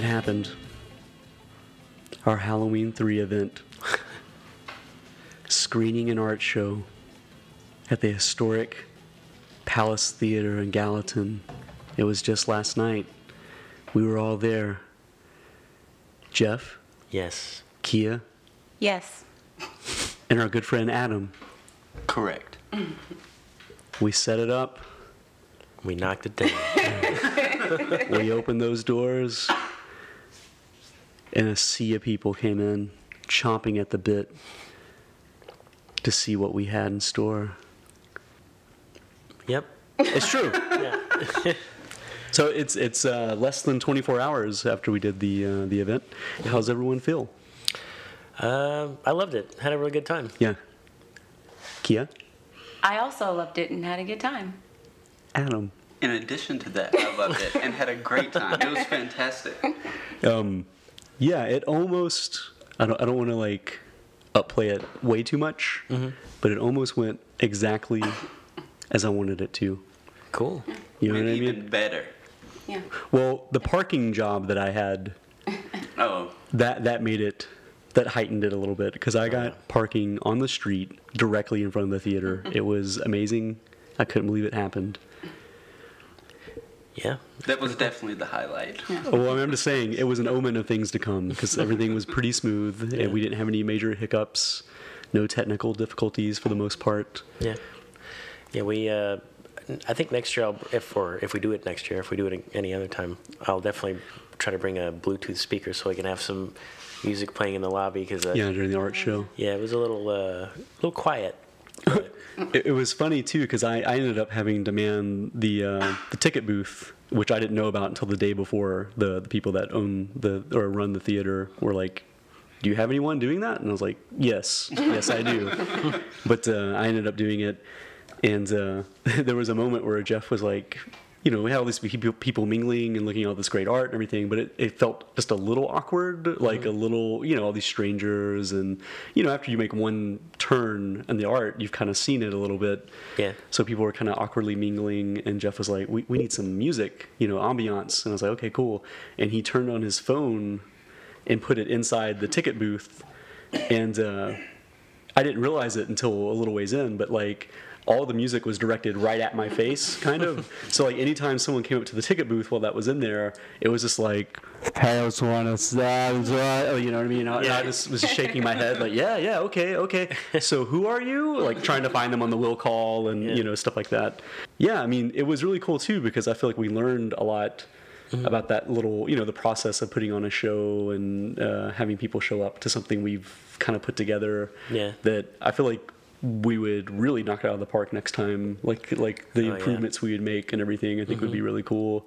Well, it happened. Our Halloween 3 event. Screening an art show at the historic Palace Theater in Gallatin. It was just last night. We were all there. Jeff, Yes. Kia, Yes. and our good friend Adam. Correct. We set it up. We knocked it down. we opened those doors, and a sea of people came in, chomping at the bit to see what we had in store. yep. It's true. Yeah. so it's it's uh, less than 24 hours after we did the uh, the event. How's everyone feel? Um, I loved it. Had a really good time. Yeah. Kia, I also loved it and had a good time. Adam. In addition to that, I loved it and had a great time. It was fantastic. Um, yeah, it almost. I don't. I don't want to like upplay it way too much, mm-hmm. but it almost went exactly as I wanted it to. Cool. You know and what I mean? even better. Yeah. Well, the parking job that I had Oh, that that made it that heightened it a little bit because I oh, got yeah. parking on the street directly in front of the theater. It was amazing. I couldn't believe it happened. Yeah. that was definitely the highlight. Well, I'm just saying it was an omen of things to come because everything was pretty smooth and we didn't have any major hiccups, no technical difficulties for the most part. Yeah. Yeah. We. Uh, I think next year, I'll, if or if we do it next year, if we do it any other time, I'll definitely try to bring a Bluetooth speaker so I can have some music playing in the lobby because uh, Yeah, during the art show. yeah, it was a little uh, a little quiet. It, it was funny too because I, I ended up having to man the uh, the ticket booth, which I didn't know about until the day before. The the people that own the or run the theater were like, "Do you have anyone doing that?" And I was like, "Yes, yes, I do." but uh, I ended up doing it, and uh, there was a moment where Jeff was like. You know, we had all these people, mingling and looking at all this great art and everything, but it, it felt just a little awkward, like a little, you know, all these strangers. And, you know, after you make one turn in the art, you've kind of seen it a little bit. Yeah. So people were kind of awkwardly mingling, and Jeff was like, we, "We need some music, you know, ambiance." And I was like, "Okay, cool." And he turned on his phone and put it inside the ticket booth, and uh, I didn't realize it until a little ways in, but like all the music was directed right at my face, kind of. so like anytime someone came up to the ticket booth while that was in there, it was just like, "Hey, I just want to," you know what I mean? And I, I just was shaking my head like, "Yeah, yeah, okay, okay." So who are you? Like trying to find them on the will call and Yeah. you know stuff like that. Yeah, I mean it was really cool too because I feel like we learned a lot. Mm-hmm. About that little, you know, the process of putting on a show and uh, having people show up to something we've kind of put together Yeah. that I feel like we would really knock it out of the park next time. Like like the Oh, yeah. improvements we would make and everything. I think would be really cool.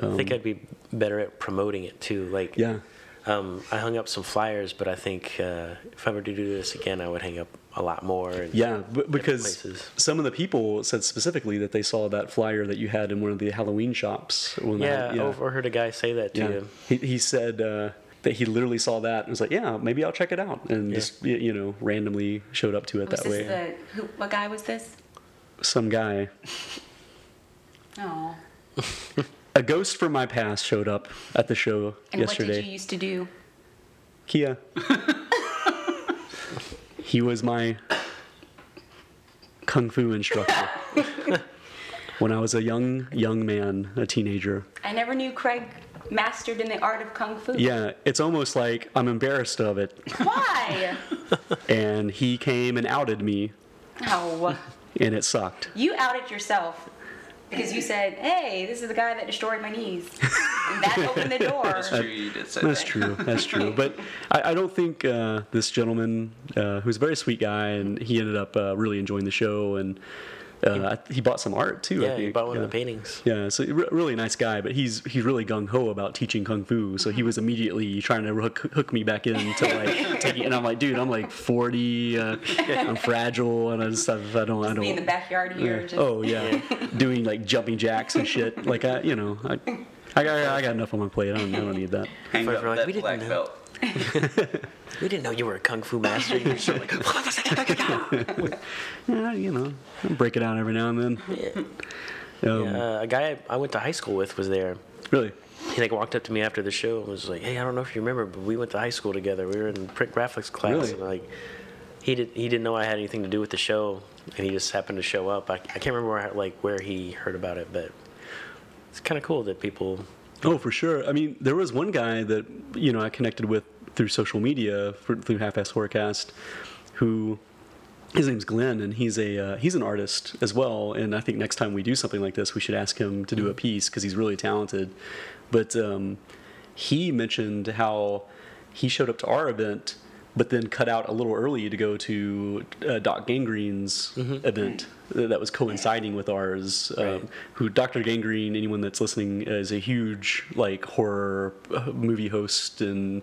I think I'd be better at promoting it too. Like, Yeah. um, I hung up some flyers, but I think uh, if I were to do this again, I would hang up a lot more. And, Yeah, because some of the people said specifically that they saw that flyer that you had in one of the Halloween shops. When yeah, I, yeah. Overheard a guy say that to yeah. you. He, he said uh, that he literally saw that and was like, "Yeah, maybe I'll check it out," and Yeah. just you know randomly showed up to it Was that way. the who? What guy was this? Some guy, Oh. a ghost from my past, showed up at the show And yesterday. what did you used to do? Kia. he was my kung fu instructor when I was a young young man, a teenager. I never knew Craig mastered in the art of kung fu. Yeah, it's almost like I'm embarrassed of it. Why? And he came and outed me, Oh, and it sucked. you outed yourself because you said, "Hey, this is the guy that destroyed my knees," and that opened the door. That's true. You did say That's that. true. That's true. But I, I don't think uh, this gentleman, uh, who's a very sweet guy, and he ended up uh, really enjoying the show, and uh, I- he bought some art too. I Yeah, think. you bought one yeah. of the paintings. Yeah, so re- really nice guy, but he's he's really gung ho about teaching kung fu. So he was immediately trying to hook, hook me back in to like taking, and I'm like, dude, I'm like 40, uh, I'm fragile, and I just I, I don't I don't. Be in the backyard here. yeah. Just, Oh yeah, doing like jumping jacks and shit. Like I, you know, I, I got I got enough on my plate. I don't I don't need that. Hang But up we're like, that we didn't black know. belt. We didn't know you were a kung fu master. You're just like, Yeah, you know, I break it out every now and then. yeah. Um, Uh, a guy I went to high school with was there. Really. he like walked up to me after the show and was like, "Hey, I don't know if you remember, but we went to high school together. We were in print graphics class, Really? and like he did he didn't know I had anything to do with the show, and he just happened to show up. I, I can't remember where, like where he heard about it, but it's kind of cool that people. Oh, for sure. I mean, there was one guy that you know I connected with through social media through Half-Ass Forecast, who his name's Glenn, and he's a uh, he's an artist as well. And I think next time we do something like this, we should ask him to do a piece because he's really talented. But um, he mentioned how he showed up to our event, but then cut out a little early to go to uh, Doc Gangrene's event that was coinciding with ours. Right. Um, who Dr. Gangrene, anyone that's listening, is a huge like horror uh, movie host and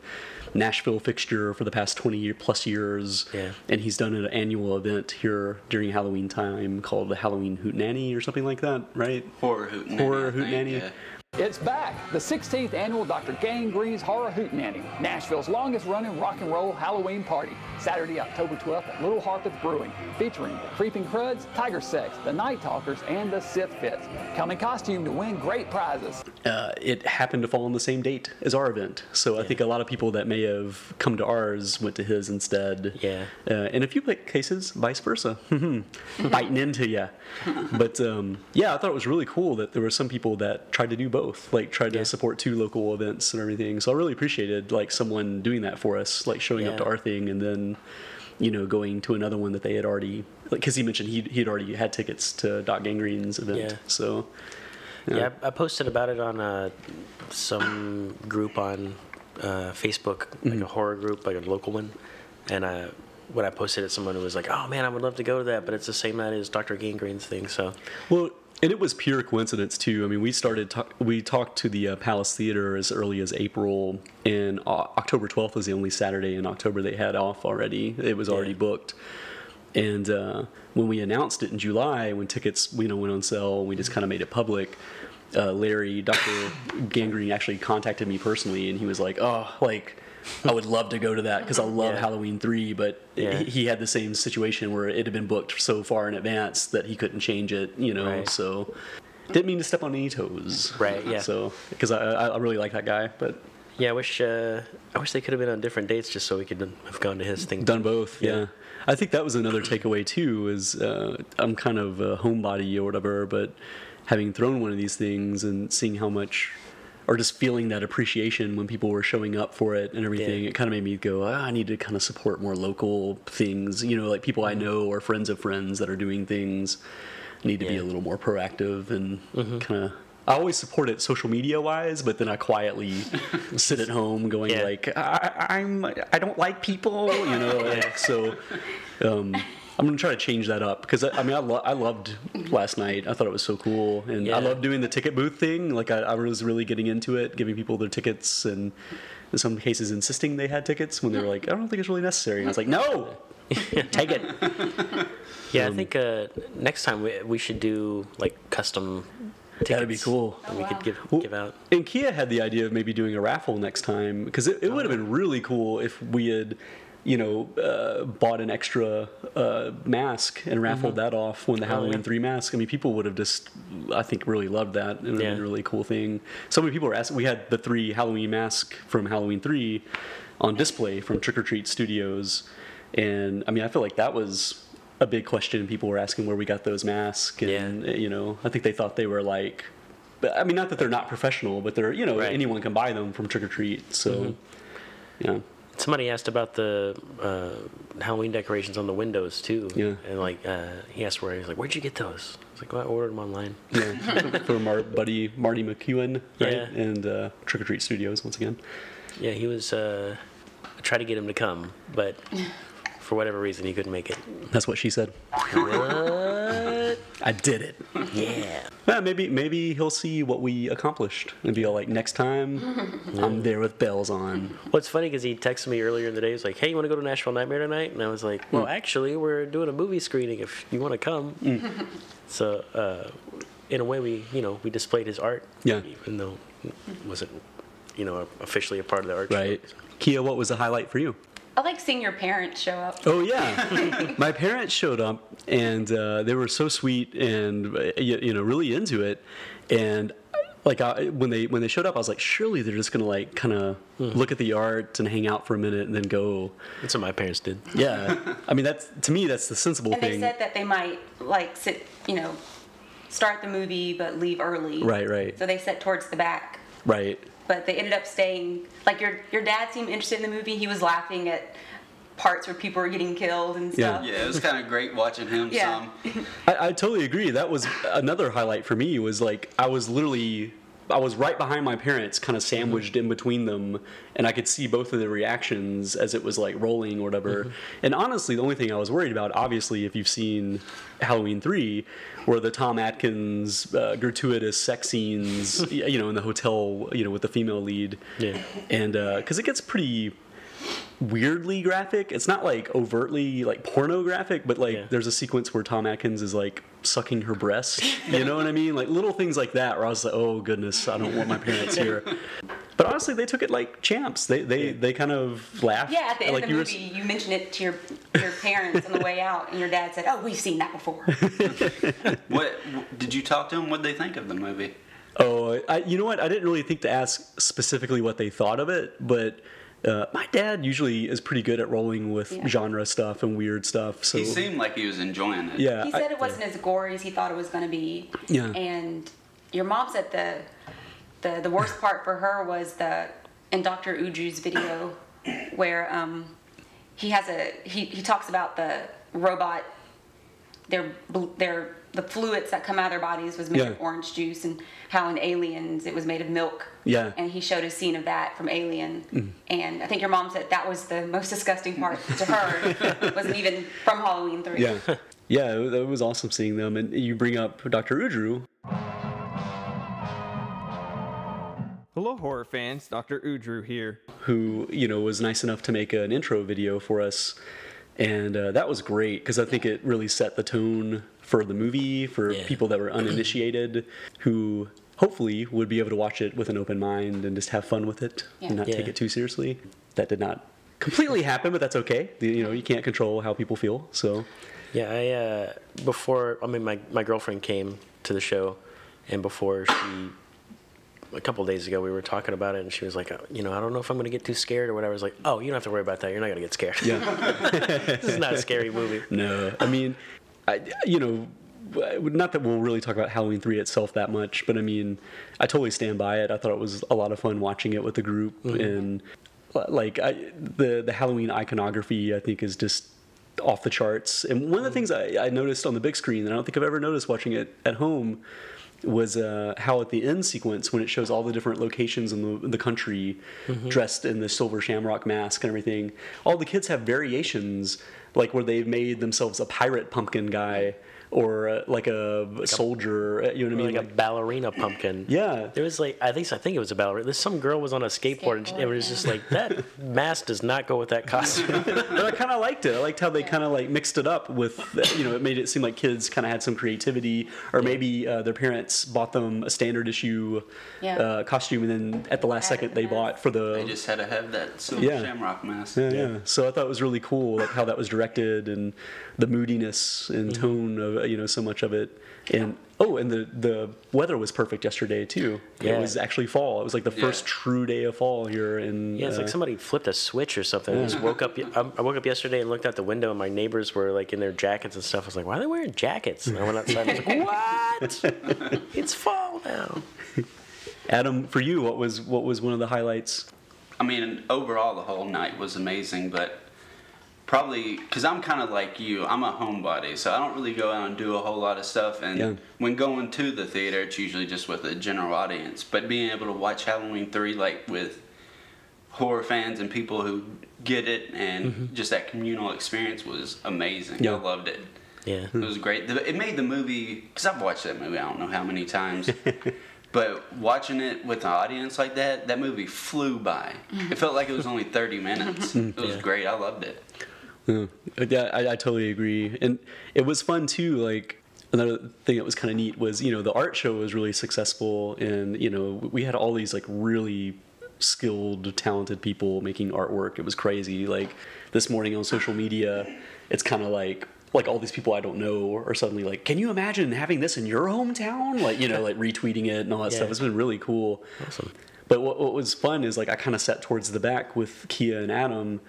Nashville fixture for the past 20 year plus years. Yeah. And he's done an annual event here during Halloween time called the Halloween Hootenanny or something like that, right? Horror Hootenanny. Horror I think, Hootenanny. yeah. It's back, the 16th annual Dr. Gangrene's Horror Hootenanny, Nashville's longest running rock and roll Halloween party. Saturday, October 12th at Little Harpeth Brewing, featuring the Creeping Cruds, Tiger Sex, the Night Talkers, and the Sith Fits. Come in costume to win great prizes. uh, it happened to fall on the same date as our event. So I think a lot of people that may have come to ours went to his instead. Yeah. Uh, in a few cases, vice versa, biting into you. But um, yeah, I thought it was really cool that there were some people that tried to do both, like tried to Yeah. support two local events and everything. So I really appreciated like someone doing that for us, like showing up to our thing and then. You know, going to another one that they had already, like, because he mentioned he he'd already had tickets to Doc Gangrene's event. Yeah. So, Yeah, I, I posted about it on uh, some group on uh, Facebook, like a horror group, like a local one. And I, when I posted it, someone was like, "Oh man, I would love to go to that, but it's the same night as Dr. Gangrene's thing." So Well, and it was pure coincidence too. I mean, we started talk, we talked to the uh, Palace Theater as early as April, and uh, October twelfth was the only Saturday in October they had off already. It was already Yeah. booked, and uh, when we announced it in July, when tickets you know went on sale, we just kind of made it public. Uh, Larry, Dr. Gangrene actually contacted me personally, and he was like, "Oh, like." I would love to go to that because I love Yeah. Halloween three, but Yeah. he, he had the same situation where it had been booked so far in advance that he couldn't change it, you know. Right. So didn't mean to step on any toes. Right, yeah. So because I, I I really like that guy, but yeah, I wish uh, I wish they could have been on different dates just so we could have gone to his thing. done too. both. Yeah. Yeah. I think that was another takeaway too. Is uh, I'm kind of a homebody or whatever, but having thrown one of these things and seeing how much. Or just feeling that appreciation when people were showing up for it and everything, Yeah. it kind of made me go, ah, I need to kind of support more local things. You know, like people I know or friends of friends that are doing things need to be a little more proactive and kind of. I always support it social media wise, but then I quietly sit at home going Yeah. like, I, I'm I don't like people, you know. Like, so um, I'm gonna try to change that up because I, I mean I, lo- I loved last night. I thought it was so cool, and Yeah. I love doing the ticket booth thing. Like I, I was really getting into it, giving people their tickets, and in some cases insisting they had tickets when they were like, I don't think it's really necessary. And I was like, No, take it. Yeah, Um, I think uh, next time we, we should do like custom. Tickets That'd be cool. that we could give Well, give out. And Kia had the idea of maybe doing a raffle next time because it, it would have been really cool if we had, you know, uh, bought an extra uh, mask and raffled that off when the Halloween Mm-hmm. Oh, yeah. three mask. I mean, people would have just, I think, really loved that. It would have been Yeah. a really cool thing. So many people were asking. We had the three Halloween mask from Halloween three on display from Trick or Treat Studios, and I mean, I feel like that was. A big question. People were asking where we got those masks, and Yeah. you know, I think they thought they were like I mean, not that they're not professional, but they're you know Right. anyone can buy them from Trick or Treat. So, yeah, Somebody asked about the uh, Halloween decorations on the windows too. Yeah. And like uh, he asked where he's like, "Where'd you get those?" I was like, "Well, I ordered them online." yeah, from our buddy Marty McEwen, right? Yeah. And uh, Trick or Treat Studios once again. Yeah, he was. Uh, I tried to get him to come, but for whatever reason, he couldn't make it. That's what she said. I did it. yeah. Yeah, maybe maybe he'll see what we accomplished and be all like, next time I'm there with bells on. What's funny because he texted me earlier in the day. He's like, "Hey, you want to go to Nashville Nightmare tonight?" And I was like, "Well, actually, we're doing a movie screening. If you want to come." So, uh, in a way, we you know we displayed his art. Yeah. Even though it wasn't you know officially a part of the art. show. Right. Kia, what was the highlight for you? I like seeing your parents show up. Oh yeah, my parents showed up and uh, they were so sweet and uh, you, you know really into it, and like I, when they when they showed up, I was like, surely they're just gonna like kind of look at the art and hang out for a minute and then go. That's what my parents did. Yeah, I mean that's to me that's the sensible thing. And they said that they might like sit, you know, start the movie but leave early. Right, right. So they sat towards the back, right. but they ended up staying. Like your your dad seemed interested in the movie. He was laughing at parts where people were getting killed and Yeah. stuff. Yeah, it was kind of great watching him Yeah. some. I, I totally agree. That was another highlight for me. Was like I was literally I was right behind my parents, kind of sandwiched in between them, and I could see both of the reactions as it was like rolling or whatever. And honestly, the only thing I was worried about, obviously, if you've seen Halloween three, were the Tom Atkins uh, gratuitous sex scenes, you know, in the hotel, you know, with the female lead. Yeah. And because it gets pretty weirdly graphic. It's not like overtly like pornographic, but like Yeah. there's a sequence where Tom Atkins is like sucking her breast. You know what I mean? Like little things like that where I was like, oh goodness, I don't want my parents here. But honestly, they took it like champs. They they they kind of laughed. Yeah, at the end like of the you were- you mentioned it to your your parents on the way out, and your dad said, "Oh, we've seen that before." What did you talk to them? What did they think of the movie? Oh, I, you know what? I didn't really think to ask specifically what they thought of it, but uh, my dad usually is pretty good at rolling with Yeah. genre stuff and weird stuff. So He seemed like he was enjoying it. yeah, He I- said it wasn't as gory as he thought it was going to be. Yeah. And your mom said the the the worst part for her was the in Dr. Uju's video where um, he has a he, he talks about the robot their bl- their the fluids that come out of their bodies was made Yeah. of orange juice and how in aliens it was made of milk Yeah. and he showed a scene of that from alien and i think your mom said that was the most disgusting part to her it wasn't even from halloween 3 Yeah, yeah, it was, it was awesome seeing them. And you bring up Dr. Udru. Hello, horror fans. Dr. Udru here. who you know was nice enough to make an intro video for us, and uh, that was great because I think it really set the tone for the movie for Yeah. people that were uninitiated, who hopefully would be able to watch it with an open mind and just have fun with it Yeah. and not take it too seriously. That did not completely happen, but that's okay. You know, you can't control how people feel, so Yeah, I uh, before I mean my my girlfriend came to the show, and before she, a couple of days ago we were talking about it, and she was like, uh, you know, I don't know if I'm gonna get too scared or whatever. I was like, oh, you don't have to worry about that. You're not gonna get scared. yeah. this is not a scary movie. No, I mean, I, you know, not that we'll really talk about Halloween three itself that much, but I mean, I totally stand by it. I thought it was a lot of fun watching it with the group, mm-hmm. and uh, like I, the the Halloween iconography, I think is just off the charts. And one of the mm-hmm. things I, I noticed on the big screen that I don't think I've ever noticed watching it at home was uh, how at the end sequence when it shows all the different locations in the, the country mm-hmm. dressed in the silver shamrock mask and everything all the kids have variations like where they've made themselves a pirate pumpkin guy or uh, like a soldier uh, you know what i mean Like a ballerina pumpkin. Yeah. There was like, at least I think it was a ballerina. There's some girl was on a skateboard, and it was Skateboard, just like that mask does not go with that costume. but I kind of liked it. I liked how they kind of like mixed it up with, you know, it made it seem like kids kind of had some creativity, or maybe uh, their parents bought them a standard issue Yeah. uh, costume, and then at the last second the they mask. bought for the. They just had to have that silver Yeah. shamrock mask. yeah, yeah. So I thought it was really cool, like how that was directed and the moodiness and Mm-hmm. tone of you know so much of it. And oh, and the the weather was perfect yesterday too. It was actually fall. It was like the first Yeah. true day of fall here in. Yeah, it's uh, like somebody flipped a switch or something. I just woke up. I I woke up yesterday and looked out the window, and my neighbors were like in their jackets and stuff. I was like, "Why are they wearing jackets?" And I went outside. and I was like, "What? it's fall now." Adam, for you, what was what was one of the highlights? I mean, overall, the whole night was amazing, but probably because I'm kind of like you, I'm a homebody, so I don't really go out and do a whole lot of stuff. And Yeah. when going to the theater, it's usually just with a general audience. But being able to watch Halloween 3, like with horror fans and people who get it, and mm-hmm. just that communal experience was amazing. Yeah. I loved it. Yeah. It was great. It made the movie because I've watched that movie I don't know how many times, but watching it with an audience like that, that movie flew by. It mm-hmm. felt like it was only thirty minutes. Mm-hmm. It was Yeah. great. I loved it. Yeah, yeah I, I totally agree. And it was fun too. Like another thing that was kind of neat was you know the art show was really successful, and you know we had all these like really skilled, talented people making artwork. It was crazy. Like this morning on social media, it's kind of like like all these people I don't know are suddenly like, "Can you imagine having this in your hometown?" Like you know, like retweeting it and all that Yeah. stuff. It's been really cool. Awesome. But what, what was fun is like I kind of sat towards the back with Kia and Adam,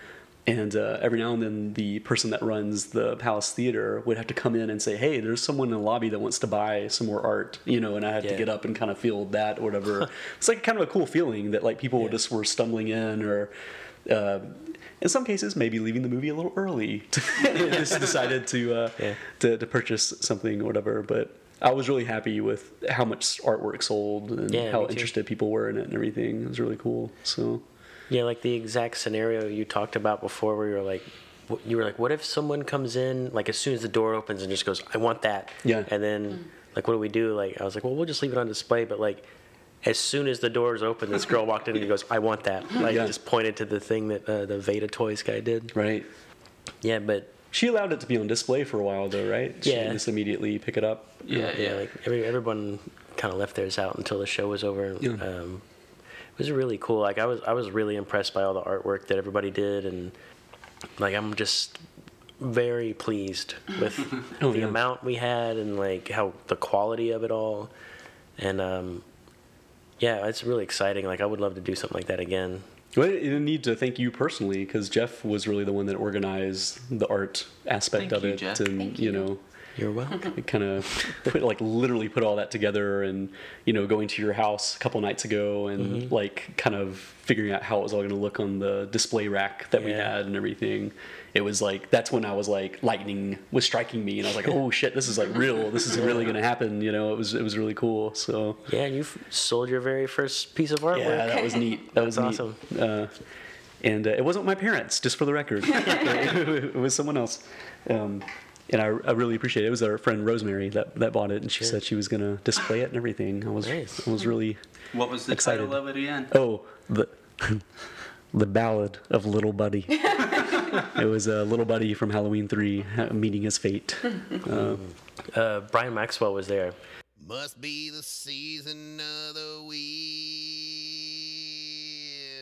and uh, every now and then the person that runs the Palace Theater would have to come in and say, "Hey, there's someone in the lobby that wants to buy some more art," you know, and I had to get up and kind of feel that or whatever. it's like kind of a cool feeling that like people Yeah. just were stumbling in or. Uh, in some cases, maybe leaving the movie a little early, to, just decided to, uh, Yeah. to to purchase something or whatever. But I was really happy with how much artwork sold and Yeah, how interested people were in it and everything. It was really cool. So Yeah, like the exact scenario you talked about before, where you were like, you were like, what if someone comes in, like as soon as the door opens and just goes, I want that. Yeah. And then, like, what do we do? Like, I was like, well, we'll just leave it on display. But like, as soon as the doors open, this girl walked in and goes, I want that. Like, Yeah. just pointed to the thing that uh, the Veda Toys guy did. right, Yeah, but she allowed it to be on display for a while though, right? She Yeah. didn't just immediately pick it up. Yeah, yeah, like every, everyone kind of left theirs out until the show was over. Yeah. Um, it was really cool. Like I was, I was really impressed by all the artwork that everybody did, and like I'm just very pleased with Oh, the yeah. amount we had and like how the quality of it all, and um, yeah, it's really exciting. Like I would love to do something like that again. Well, I didn't need to thank you personally because Jeff was really the one that organized the art aspect Thank of you, it, Jeff. and Thank you you. know. You're welcome. it kind of put like literally put all that together and you know going to your house a couple nights ago and Mm-hmm. like kind of figuring out how it was all going to look on the display rack that we had and everything it was like that's when i was like lightning was striking me and i was like oh shit this is like real this is really going to happen you know it was it was really cool so yeah, and you f- sold your very first piece of artwork. yeah that was neat that was neat. awesome. uh, and uh, it wasn't my parents just for the record it was someone else um, and I, I really appreciate it. It was our friend Rosemary that, that bought it, and she Sure. said she was gonna display it and everything. I was Nice. I was really What was the Excited. title of it again? oh the the ballad of Little Buddy. it was a uh, little buddy from Halloween Three meeting his fate. Uh, Uh, Brian Maxwell was there. Must be the season of the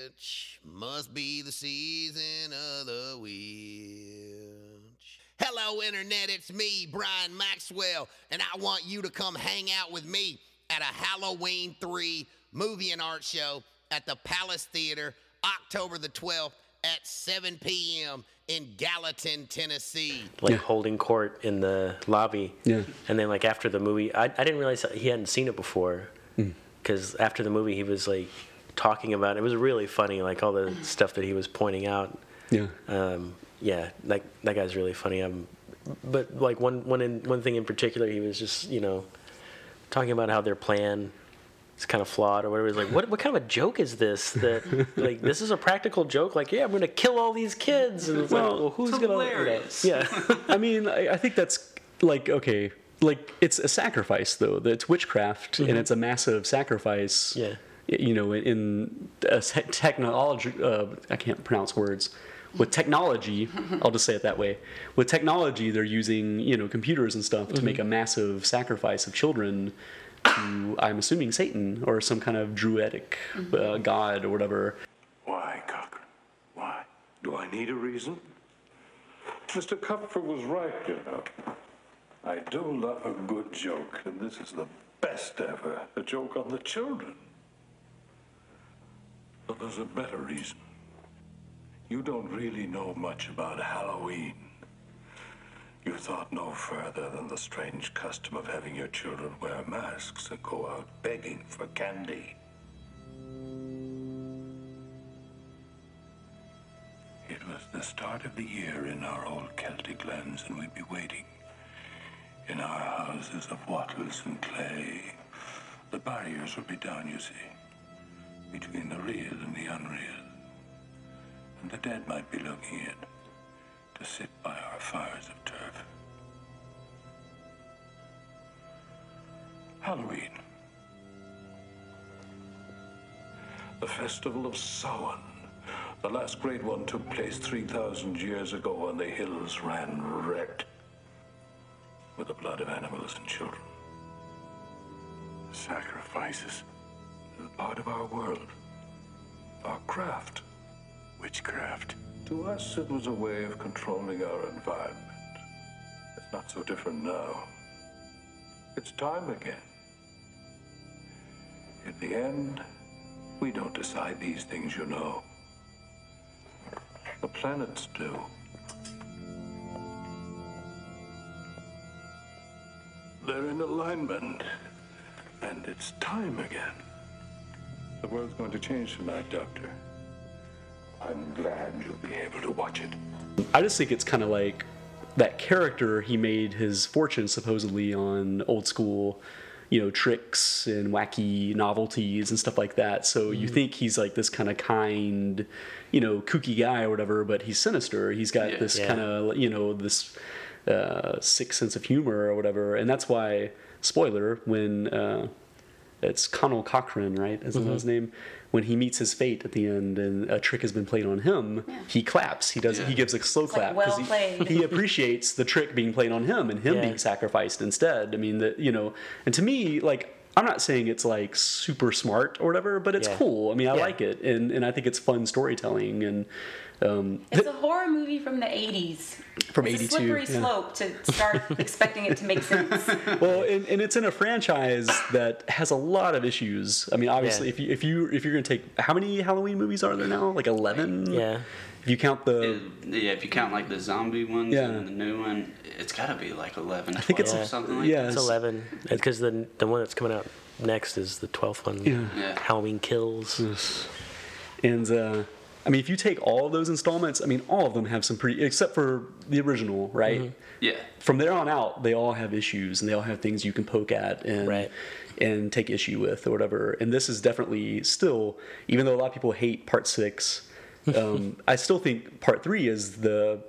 witch. Must be the season of the witch. Hello, Internet. It's me, Brian Maxwell, and I want you to come hang out with me at a Halloween 3 movie and art show at the Palace Theater, October the 12th at 7 p.m. in Gallatin, Tennessee. like Yeah. holding court in the lobby. Yeah. And then like after the movie, I, I didn't realize he hadn't seen it before. Because after the movie, he was like talking about it. was really funny, like all the stuff that he was pointing out. yeah, Um, yeah, that that guy's really funny. Um, but like one one in, one thing in particular, he was just you know talking about how their plan is kind of flawed or whatever. He's like, what what kind of a joke is this? That like this is a practical joke. Like, yeah, I'm gonna kill all these kids. And it's like, Well, well, who's it's gonna? you know, hilarious. yeah. I mean, I, I think that's like okay, like it's a sacrifice though. That It's witchcraft, and it's a massive sacrifice. Yeah. You know, in a technology, uh, I can't pronounce words. With technology, I'll just say it that way. With technology, they're using you know computers and stuff to make a massive sacrifice of children to, I'm assuming, Satan or some kind of druidic uh, god or whatever. Why, Cochran? Why? Do I need a reason? Mr. Cuthbert was right, you know. I do love a good joke, and this is the best ever. A joke on the children. But there's a better reason. You don't really know much about Halloween. You thought no further than the strange custom of having your children wear masks and go out begging for candy. It was the start of the year in our old Celtic lands, and we'd be waiting in our houses of wattles and clay. The barriers would be down, you see, between the real and the unreal. And the dead might be looking in to sit by our fires of turf. Halloween. The festival of Samhain. The last great one took place 3,000 years ago when the hills ran red with the blood of animals and children. Sacrifices. Part of our world. Our craft. Witchcraft. To us, it was a way of controlling our environment. It's not so different now. It's time again. In the end, we don't decide these things, you know. The planets do. They're in alignment, and it's time again. The world's going to change tonight, Doctor. I'm glad you'll be able to watch it. I just think it's kind of like that character he made his fortune supposedly on old school, you know, tricks and wacky novelties and stuff like that. So you think he's like this kind of kind, you know, kooky guy or whatever, but he's sinister. He's got Yeah. this Yeah. kind of, you know, this uh, sick sense of humor or whatever. And that's why, spoiler, when uh, it's Conal Cochran, right? Is Mm-hmm. that his name? When he meets his fate at the end and a trick has been played on him, he claps. He does. Yeah. He gives a slow like, clap well he, he appreciates the trick being played on him and him Yeah. being sacrificed instead. I mean, that you know, and to me, like, I'm not saying it's like super smart or whatever, but it's Yeah. cool. I mean, I Yeah. like it, and and I think it's fun storytelling and. Um, It's a horror movie from the 80s. From it's 82, a slippery yeah. slope to start expecting it to make sense. well, and, and it's in a franchise that has a lot of issues. I mean, obviously, Yeah. if you if you if you're gonna take how many Halloween movies are there now? Like eleven. Yeah. If you count the, It- yeah, if you count like the zombie ones Yeah. and the new one, it's got to be like 11, I think it's- Yeah. something like yeah. that. It's Yes. 11. Because the, the one that's coming out next is the 12th one. Yeah. Yeah. Halloween Kills. Yes. and uh, I mean, if you take all of those installments, I mean, all of them have some pretty, except for the original, right? Mm-hmm. Yeah. From there on out, they all have issues and they all have things you can poke at and Right. and take issue with or whatever. And this is definitely still, even though a lot of people hate Part Six, um, I still think Part Three is the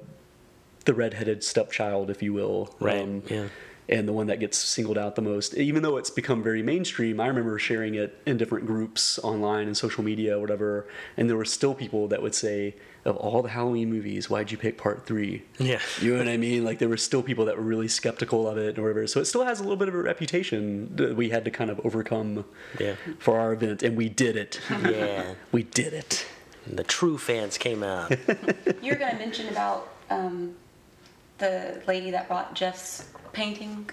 the redheaded stepchild, if you will. Right, Um, yeah. And the one that gets singled out the most, even though it's become very mainstream. I remember sharing it in different groups online and social media, or whatever, and there were still people that would say, "Of all the Halloween movies, why'd you pick Part 3? Yeah. You know what I mean? Like there were still people that were really skeptical of it or whatever. So it still has a little bit of a reputation that we had to kind of overcome Yeah. for our event, and we did it. Yeah. we did it. And the true fans came out. You were going to mention about um, the lady that brought Jeff's painting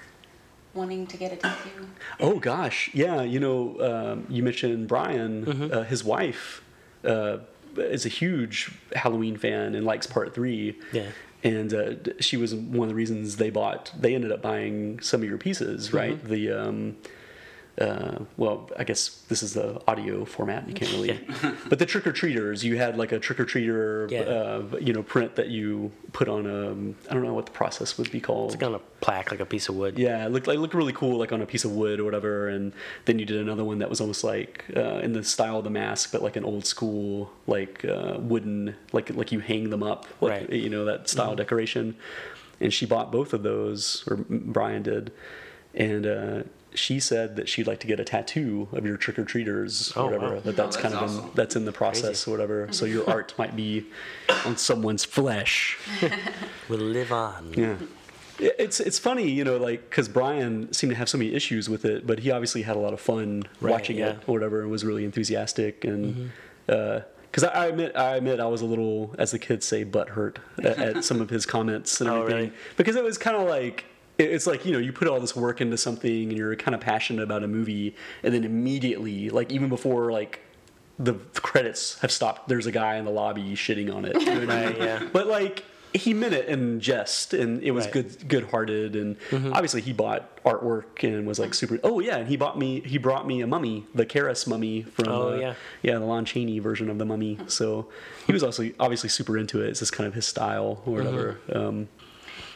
wanting to get a tattoo. Oh gosh, yeah. You know, um, you mentioned Brian. Mm-hmm. Uh, his wife uh, is a huge Halloween fan and likes Part Three. Yeah. And uh, she was one of the reasons they bought. They ended up buying some of your pieces, right? Mm-hmm. The um, uh, well, I guess this is the audio format. You can't really, but the trick or treaters. You had like a trick or treater, Yeah. uh, you know, print that you put on a. I don't know what the process would be called. It's on a plaque, like a piece of wood. Yeah, it looked like looked really cool, like on a piece of wood or whatever. And then you did another one that was almost like uh, in the style of the mask, but like an old school, like uh, wooden, like like you hang them up, like Right. you know that style decoration. And she bought both of those, or Brian did, and uh, she said that she'd like to get a tattoo of your trick or treaters, Oh, or whatever. wow. That that's Oh, kind that's of in, that's in the process or whatever. So your art might be on someone's flesh. Will live on. Yeah. It's it's funny, you know, like because Brian seemed to have so many issues with it, but he obviously had a lot of fun Right, watching yeah. it or whatever, and was really enthusiastic. And mm-hmm. uh, because I, I admit, I admit, I was a little, as the kids say, butt hurt at, at some of his comments and Oh, everything, really? because it was kind of like. It- It's like you know you put all this work into something and you're kind of passionate about a movie and then immediately like even before like the credits have stopped there's a guy in the lobby shitting on it you know I mean? Right, yeah. but like he meant it in jest and it was Right. good good hearted and Mm-hmm. obviously he bought artwork and was like super oh yeah and he bought me he brought me a mummy the Kharis mummy from Oh, uh, yeah. yeah the Lon Chaney version of the mummy so he was also obviously super into it it's just kind of his style or whatever Mm-hmm. um,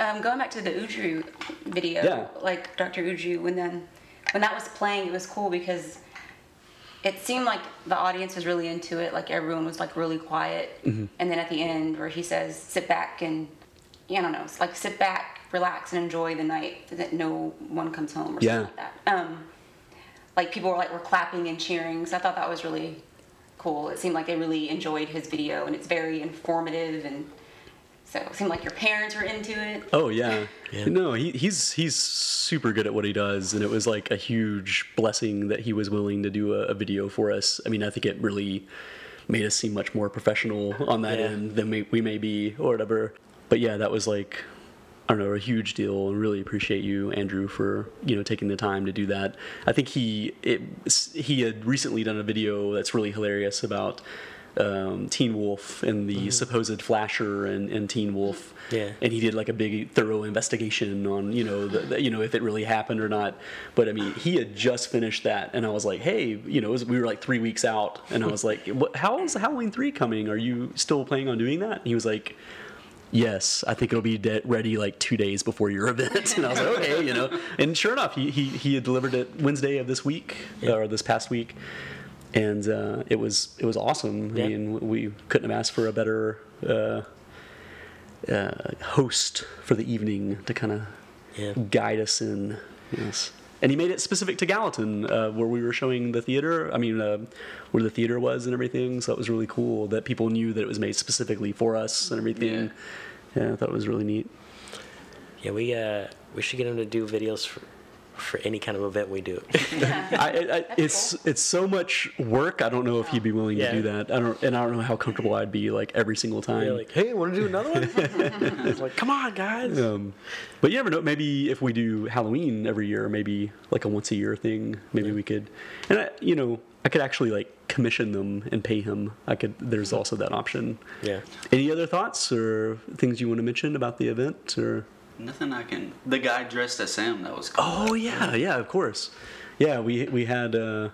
Um, going back to the Uju video, Yeah. like Dr. Uju, when then when that was playing, it was cool because it seemed like the audience was really into it. Like everyone was like really quiet, Mm-hmm. and then at the end where he says, "Sit back and yeah, I don't know, like sit back, relax, and enjoy the night that no one comes home or Yeah. something like that." Um, like people were like were clapping and cheering, so I thought that was really cool. It seemed like they really enjoyed his video, and it's very informative and. So it seemed like your parents were into it. Oh yeah. Yeah. No, he, he's he's super good at what he does, and it was like a huge blessing that he was willing to do a, a video for us. I mean, I think it really made us seem much more professional on that Yeah. end than we, we may be or whatever. But yeah, that was like I don't know, a huge deal, and really appreciate you, Andrew, for you know taking the time to do that. I think he it, he had recently done a video that's really hilarious about um, Teen Wolf and the supposed flasher and, and Teen Wolf. Yeah. And he did like a big thorough investigation on you know the, the- you know if it really happened or not. But I mean, he had just finished that, and I was like, hey, you know, was, we were like three weeks out, and I was like, what, how is Halloween three coming? Are you still planning on doing that? And he was like. Yes, I think it'll be de- ready like two days before your event. And I was like, okay, you know. And sure enough, he, he, he had delivered it Wednesday of this week or this past week, and uh, it was it was awesome. Yeah. I mean, we couldn't have asked for a better uh, uh, host for the evening to kind of Yeah. guide us in. Yes. And he made it specific to Gallatin, uh, where we were showing the theater. I mean, uh, where the theater was and everything. So it was really cool that people knew that it was made specifically for us and everything. Yeah, I thought it was really neat. Yeah, we uh, we should get him to do videos for for any kind of event we do. I, I, I, it's it's so much work. I don't know if he'd be willing Yeah. to do that. I don't, and I don't know how comfortable I'd be like every single time. Yeah, like, hey, want to do another one? it's like, come on, guys. Um, but you never know. Maybe if we do Halloween every year, maybe like a once a year thing, maybe we could. And I, you know, I could actually like commission them and pay him. I could. There's also that option. Yeah. Any other thoughts or things you want to mention about the event or? Nothing I can. The guy dressed as Sam, that was cool. Oh yeah, yeah, of course. Yeah, we we had uh,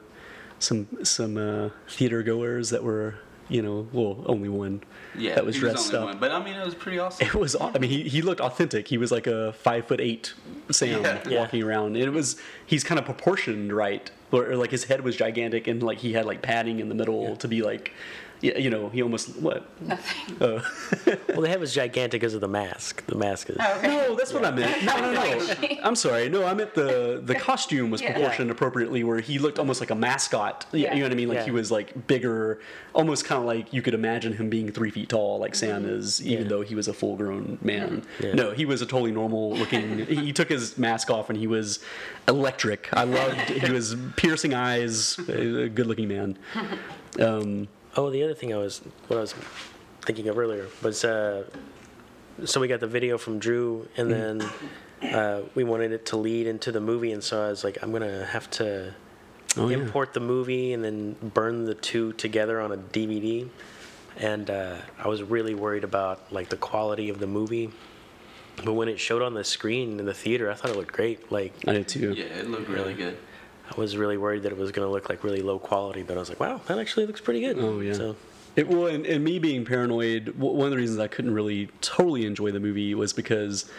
some some uh, theater goers that were you know well only one yeah, that was he dressed only up. one, but I mean, it was pretty awesome. It was. aw- I mean, he, he looked authentic. He was like a five foot eight Sam Yeah. Yeah. walking around, and it was he's kind of proportioned right, or, or like his head was gigantic, and like he had like padding in the middle to be like, yeah, you know, he almost what? Nothing. Uh, Well, the head was gigantic because of the mask. The mask is. Oh, okay. no, that's what I meant. No, no, no. I'm sorry. No, I meant the the costume was Yeah. proportioned appropriately, where he looked almost like a mascot. You- Yeah. You know what I mean? Like he was like bigger, almost kind of like you could imagine him being three feet tall, like Sam is, even Yeah. though he was a full grown man. Yeah. No, he was a totally normal looking. he took his mask off and he was electric. I loved. He was piercing eyes, a good looking man. Um, Oh, the other thing I was what I was thinking of earlier was uh, so we got the video from Drew, and then uh, we wanted it to lead into the movie, and so I was like, I'm gonna have to Oh, yeah. import the movie and then burn the two together on a DVD. And uh, I was really worried about like the quality of the movie. But when it showed on the screen in the theater, I thought it looked great. Like I did too. Yeah, it looked really good. I was really worried that it was going to look like really low quality, but I was like, wow, that actually looks pretty good. Oh yeah. So It, well, and, and me being paranoid, one of the reasons I couldn't really totally enjoy the movie was because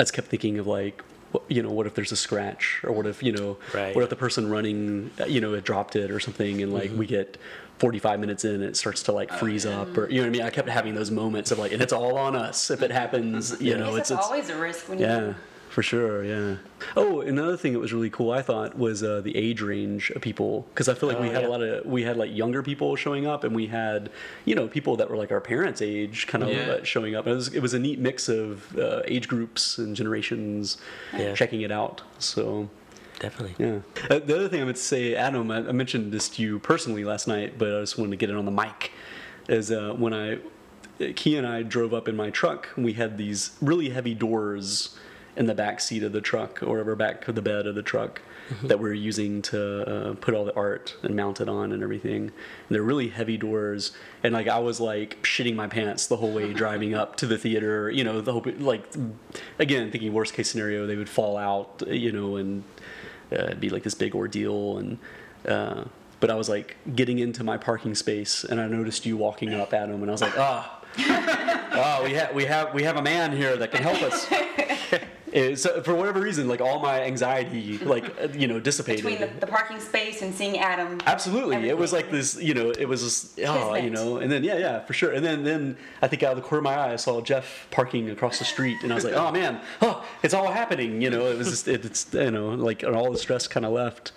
I just kept thinking of like, you know, what if there's a scratch, or what if you know, Right. what if the person running, uh, you know, had dropped it or something, and like we get 45 minutes in, and it starts to like freeze up, or you know what I mean? I kept having those moments of like, and it's all on us if it happens, you I know, it's it's always a risk when yeah, you. For sure. Yeah. Oh, another thing that was really cool, I thought, was uh, the age range of people because I feel like Oh, we had yeah. a lot of we had like younger people showing up, and we had you know people that were like our parents' age kind of Yeah. uh, showing up. It was it was a neat mix of uh, age groups and generations Yeah. checking it out. So. definitely. Yeah. Uh, the other thing I to say, Adam, I, I mentioned this to you personally last night, but I just wanted to get it on the mic. Is uh, when I, Key and I drove up in my truck, we had these really heavy doors in the back seat of the truck, or over back of the bed of the truck, that we are using to uh, put all the art and mount it on and everything. And they're really heavy doors, and like I was like shitting my pants the whole way driving up to the theater. You know, the hope like again thinking worst case scenario they would fall out. You know, and uh, it'd be like this big ordeal and uh, but i was like getting into my parking space and i noticed you walking up at him and i was like ah oh we have we have we have a man here that can help us Uh, so for whatever reason like all my anxiety like you know dissipated Between the, the parking space and seeing Adam. Absolutely, it was like this. You know, it was just, oh, you know, and then yeah, yeah, for sure. And then then I think out of the corner of my eye, I saw Jeff parking across the street, and I was like, oh man, oh, it's all happening. You know, it was just it, it's you know like all the stress kind of left.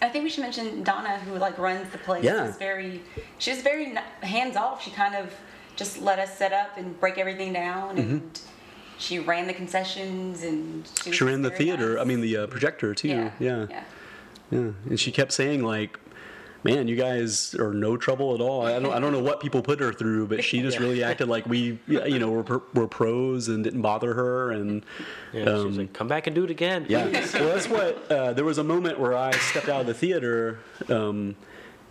I think we should mention Donna, who like runs the place. Yeah. Is very, she's very hands off. She kind of just let us set up and break everything down, and she ran the concessions and she. She ran the theater. nice. I mean, the uh, projector too. yeah, yeah. yeah. Yeah, and she kept saying like, man, you guys are no trouble at all. I don't, I don't know what people put her through, but she just Yeah. really acted like we, you know, were, were pros and didn't bother her. And Yeah, she was like, come back and do it again. yeah, well, that's what. Uh, there was a moment where I stepped out of the theater, um,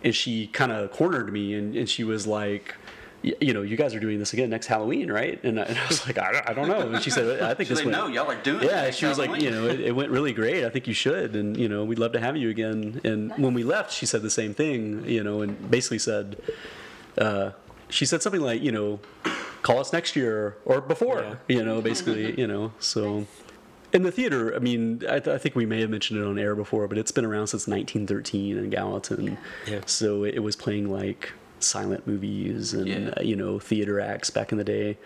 and she kind of cornered me, and, and she was like. "Y- You know, you guys are doing this again next Halloween, right? And I, and I was like, I don't, I don't know. And she said, I think She's this like, went. no, y'all are doing it Yeah, next she was like, you know, it, it went really great. I think you should, and you know, we'd love to have you again. And when we left, she said the same thing, you know, and basically said, uh, she said something like, you know, call us next year or before, Yeah. you know, basically, you know, so. In the theater, I mean, I, th- I think we may have mentioned it on air before, but it's been around since 1913 in Gallatin. Yeah. So it, it was playing like silent movies and Yeah. uh, you know theater acts back in the day,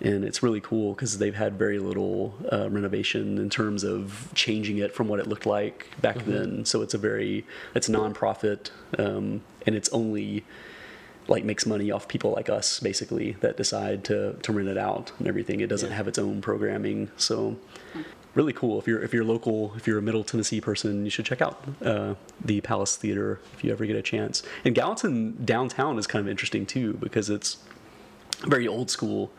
and it's really cool because they've had very little uh, renovation in terms of changing it from what it looked like back then. So it's a very it's nonprofit, um, and it's only like makes money off people like us basically that decide to to rent it out and everything. It doesn't Yeah. have its own programming, so really cool. If you're if you're local, if you're a Middle Tennessee person, you should check out uh, the Palace Theater if you ever get a chance. And Gallatin downtown is kind of interesting too because it's very old school.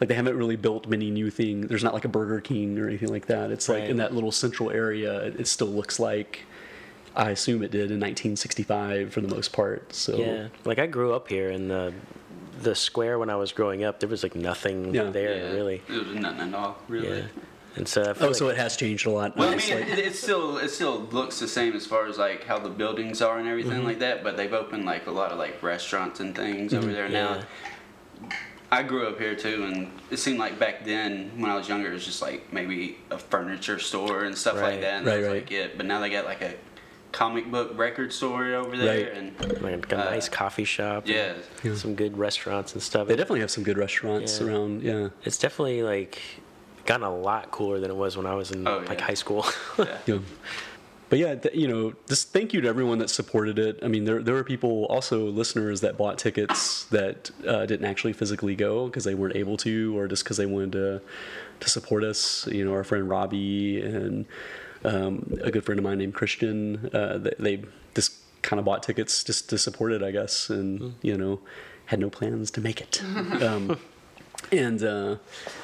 Like they haven't really built many new things. There's not like a Burger King or anything like that. It's like in that little central area. It, it still looks like I assume it did in 1965 for the most part. So Yeah, like I grew up here, in the the square when I was growing up, there was like nothing Yeah. there Yeah, really. It was nothing at all, really. Yeah, and so I feel Oh, like, so it has changed a lot. Well, I mean, it, it still it still looks the same as far as like how the buildings are and everything Mm-hmm. like that. But they've opened like a lot of like restaurants and things over there now. Yeah. I grew up here too, and it seemed like back then when I was younger, it was just like maybe a furniture store and stuff Right. like that. And Right, that was right. like it. But now they got like a comic book record store over there, Right. and like a uh, nice coffee shop. and yeah. some good restaurants and stuff. they definitely have some good restaurants Yeah. around. Yeah. It's definitely like gotten a lot cooler than it was when I was in Oh, like yeah. high school. yeah. Yeah. But yeah, th- you know, just thank you to everyone that supported it. I mean, there there were people also listeners that bought tickets that uh, didn't actually physically go because they weren't able to, or just because they wanted to to support us. You know, our friend Robbie and um, a good friend of mine named Christian. Uh, they, they just kind of bought tickets just to support it, I guess, and you know, had no plans to make it. um, and uh,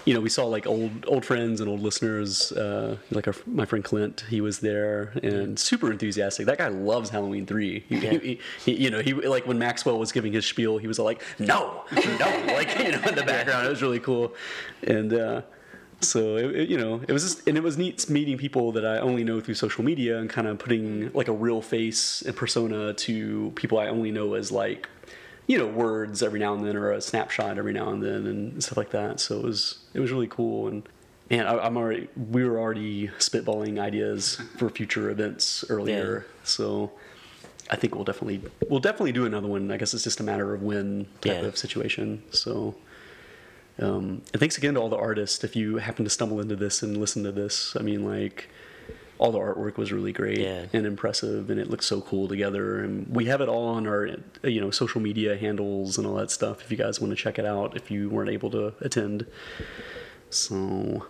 you know we saw like old old friends and old listeners uh, like our, my friend clint he was there and super enthusiastic that guy loves halloween 3 he, Yeah. he, he- you know he like when maxwell was giving his spiel he was like no no like you know in the background it was really cool and uh, so it, it- you know it was just and it was neat meeting people that i only know through social media and kind of putting mm-hmm. like a real face and persona to people i only know as like you know words every now and then or a snapshot every now and then and stuff like that. So it was it was really cool and man I, i'm already we were already spitballing ideas for future events earlier. So i think we'll definitely we'll definitely do another one. I guess it's just a matter of when type Yeah. of situation. So um, and thanks again to all the artists if you happen to stumble into this and listen to this i mean like all the artwork was really great Yeah. and impressive and it looks so cool together and we have it all on our you know social media handles and all that stuff if you guys want to check it out if you weren't able to attend so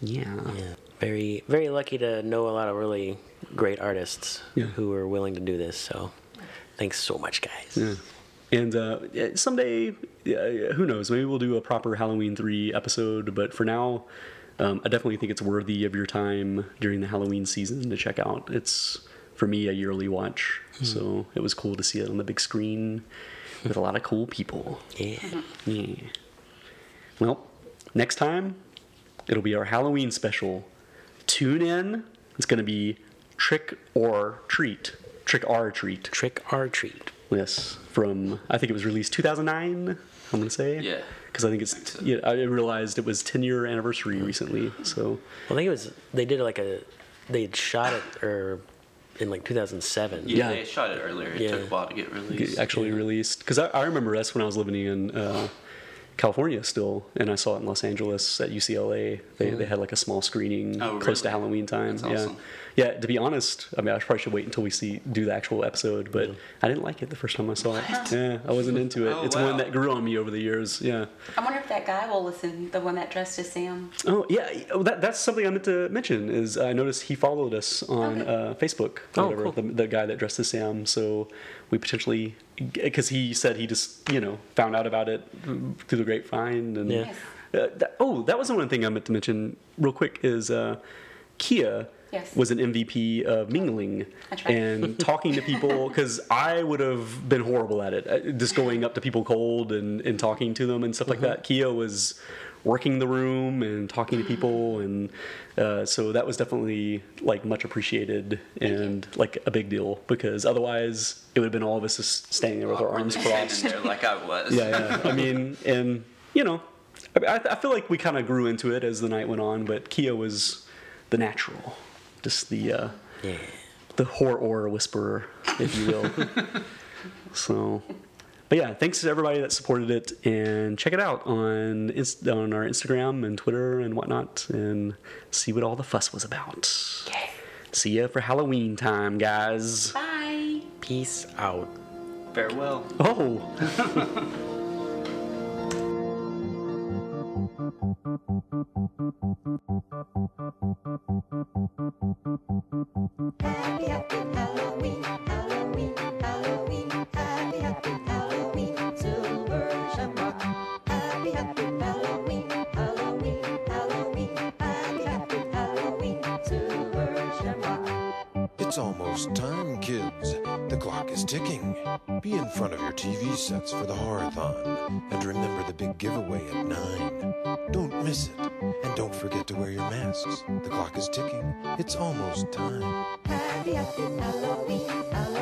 yeah yeah, very very lucky to know a lot of really great artists Yeah. who are willing to do this. So thanks so much, guys. Yeah. And uh, someday, uh, who knows? Maybe we'll do a proper Halloween 3 episode. But for now, um, I definitely think it's worthy of your time during the Halloween season to check out. It's, for me, a yearly watch. So it was cool to see it on the big screen with a lot of cool people. Yeah. Yeah. Well, next time, it'll be our Halloween special. Tune in. It's going to be Trick or Treat. Trick or Treat. Trick or treat. Yes, from I think it was released 2009. I'm gonna say. Yeah. Because I think it's. think so. Yeah, I realized it was 10 year anniversary recently. So I think it was they did like a they had shot it or in like 2007. Yeah, Yeah. they shot it earlier. It Yeah. took a while to get released. actually released because I, I remember that's when I was living in uh, California still, and I saw it in Los Angeles at UCLA. They they had like a small screening Oh, close to? Halloween time. That's yeah, awesome. yeah. To be honest, I mean, I probably should wait until we see do the actual episode, but I didn't like it the first time I saw it. Yeah, I wasn't into it. Oh, it's wow. one that grew on me over the years. Yeah. I wonder if that guy will listen. The one that dressed as Sam. Oh yeah, oh, that, that's something I meant to mention. Is I noticed he followed us on Okay. uh, Facebook. Oh, whatever, cool. the, the guy that dressed as Sam. So we potentially, because he said he just you know found out about it through the grapevine. And Yeah. Uh, that, oh, that was the one thing I meant to mention real quick. Is uh, Kia. Yes. Was an MVP of mingling That's right. and talking to people because I would have been horrible at it, uh, just going up to people cold and, and talking to them and stuff like that. Kia was working the room and talking to people, and uh, so that was definitely like much appreciated and like a big deal because otherwise it would have been all of us just standing there with our arms crossed. like I was. Yeah, yeah. I mean, and you know, I, I feel like we kind of grew into it as the night went on, but Kia was the natural, just the uh, Yeah. the horror whisperer, if you will. so, but yeah, thanks to everybody that supported it, and check it out on Inst- on our Instagram and Twitter and whatnot, and see what all the fuss was about. See ya for Halloween time, guys. Bye. Peace out. Farewell. Oh. sets for the Horrorthon. And remember the big giveaway at 9. Don't miss it. And don't forget to wear your masks. The clock is ticking. It's almost time. Happy, happy Halloween, Halloween.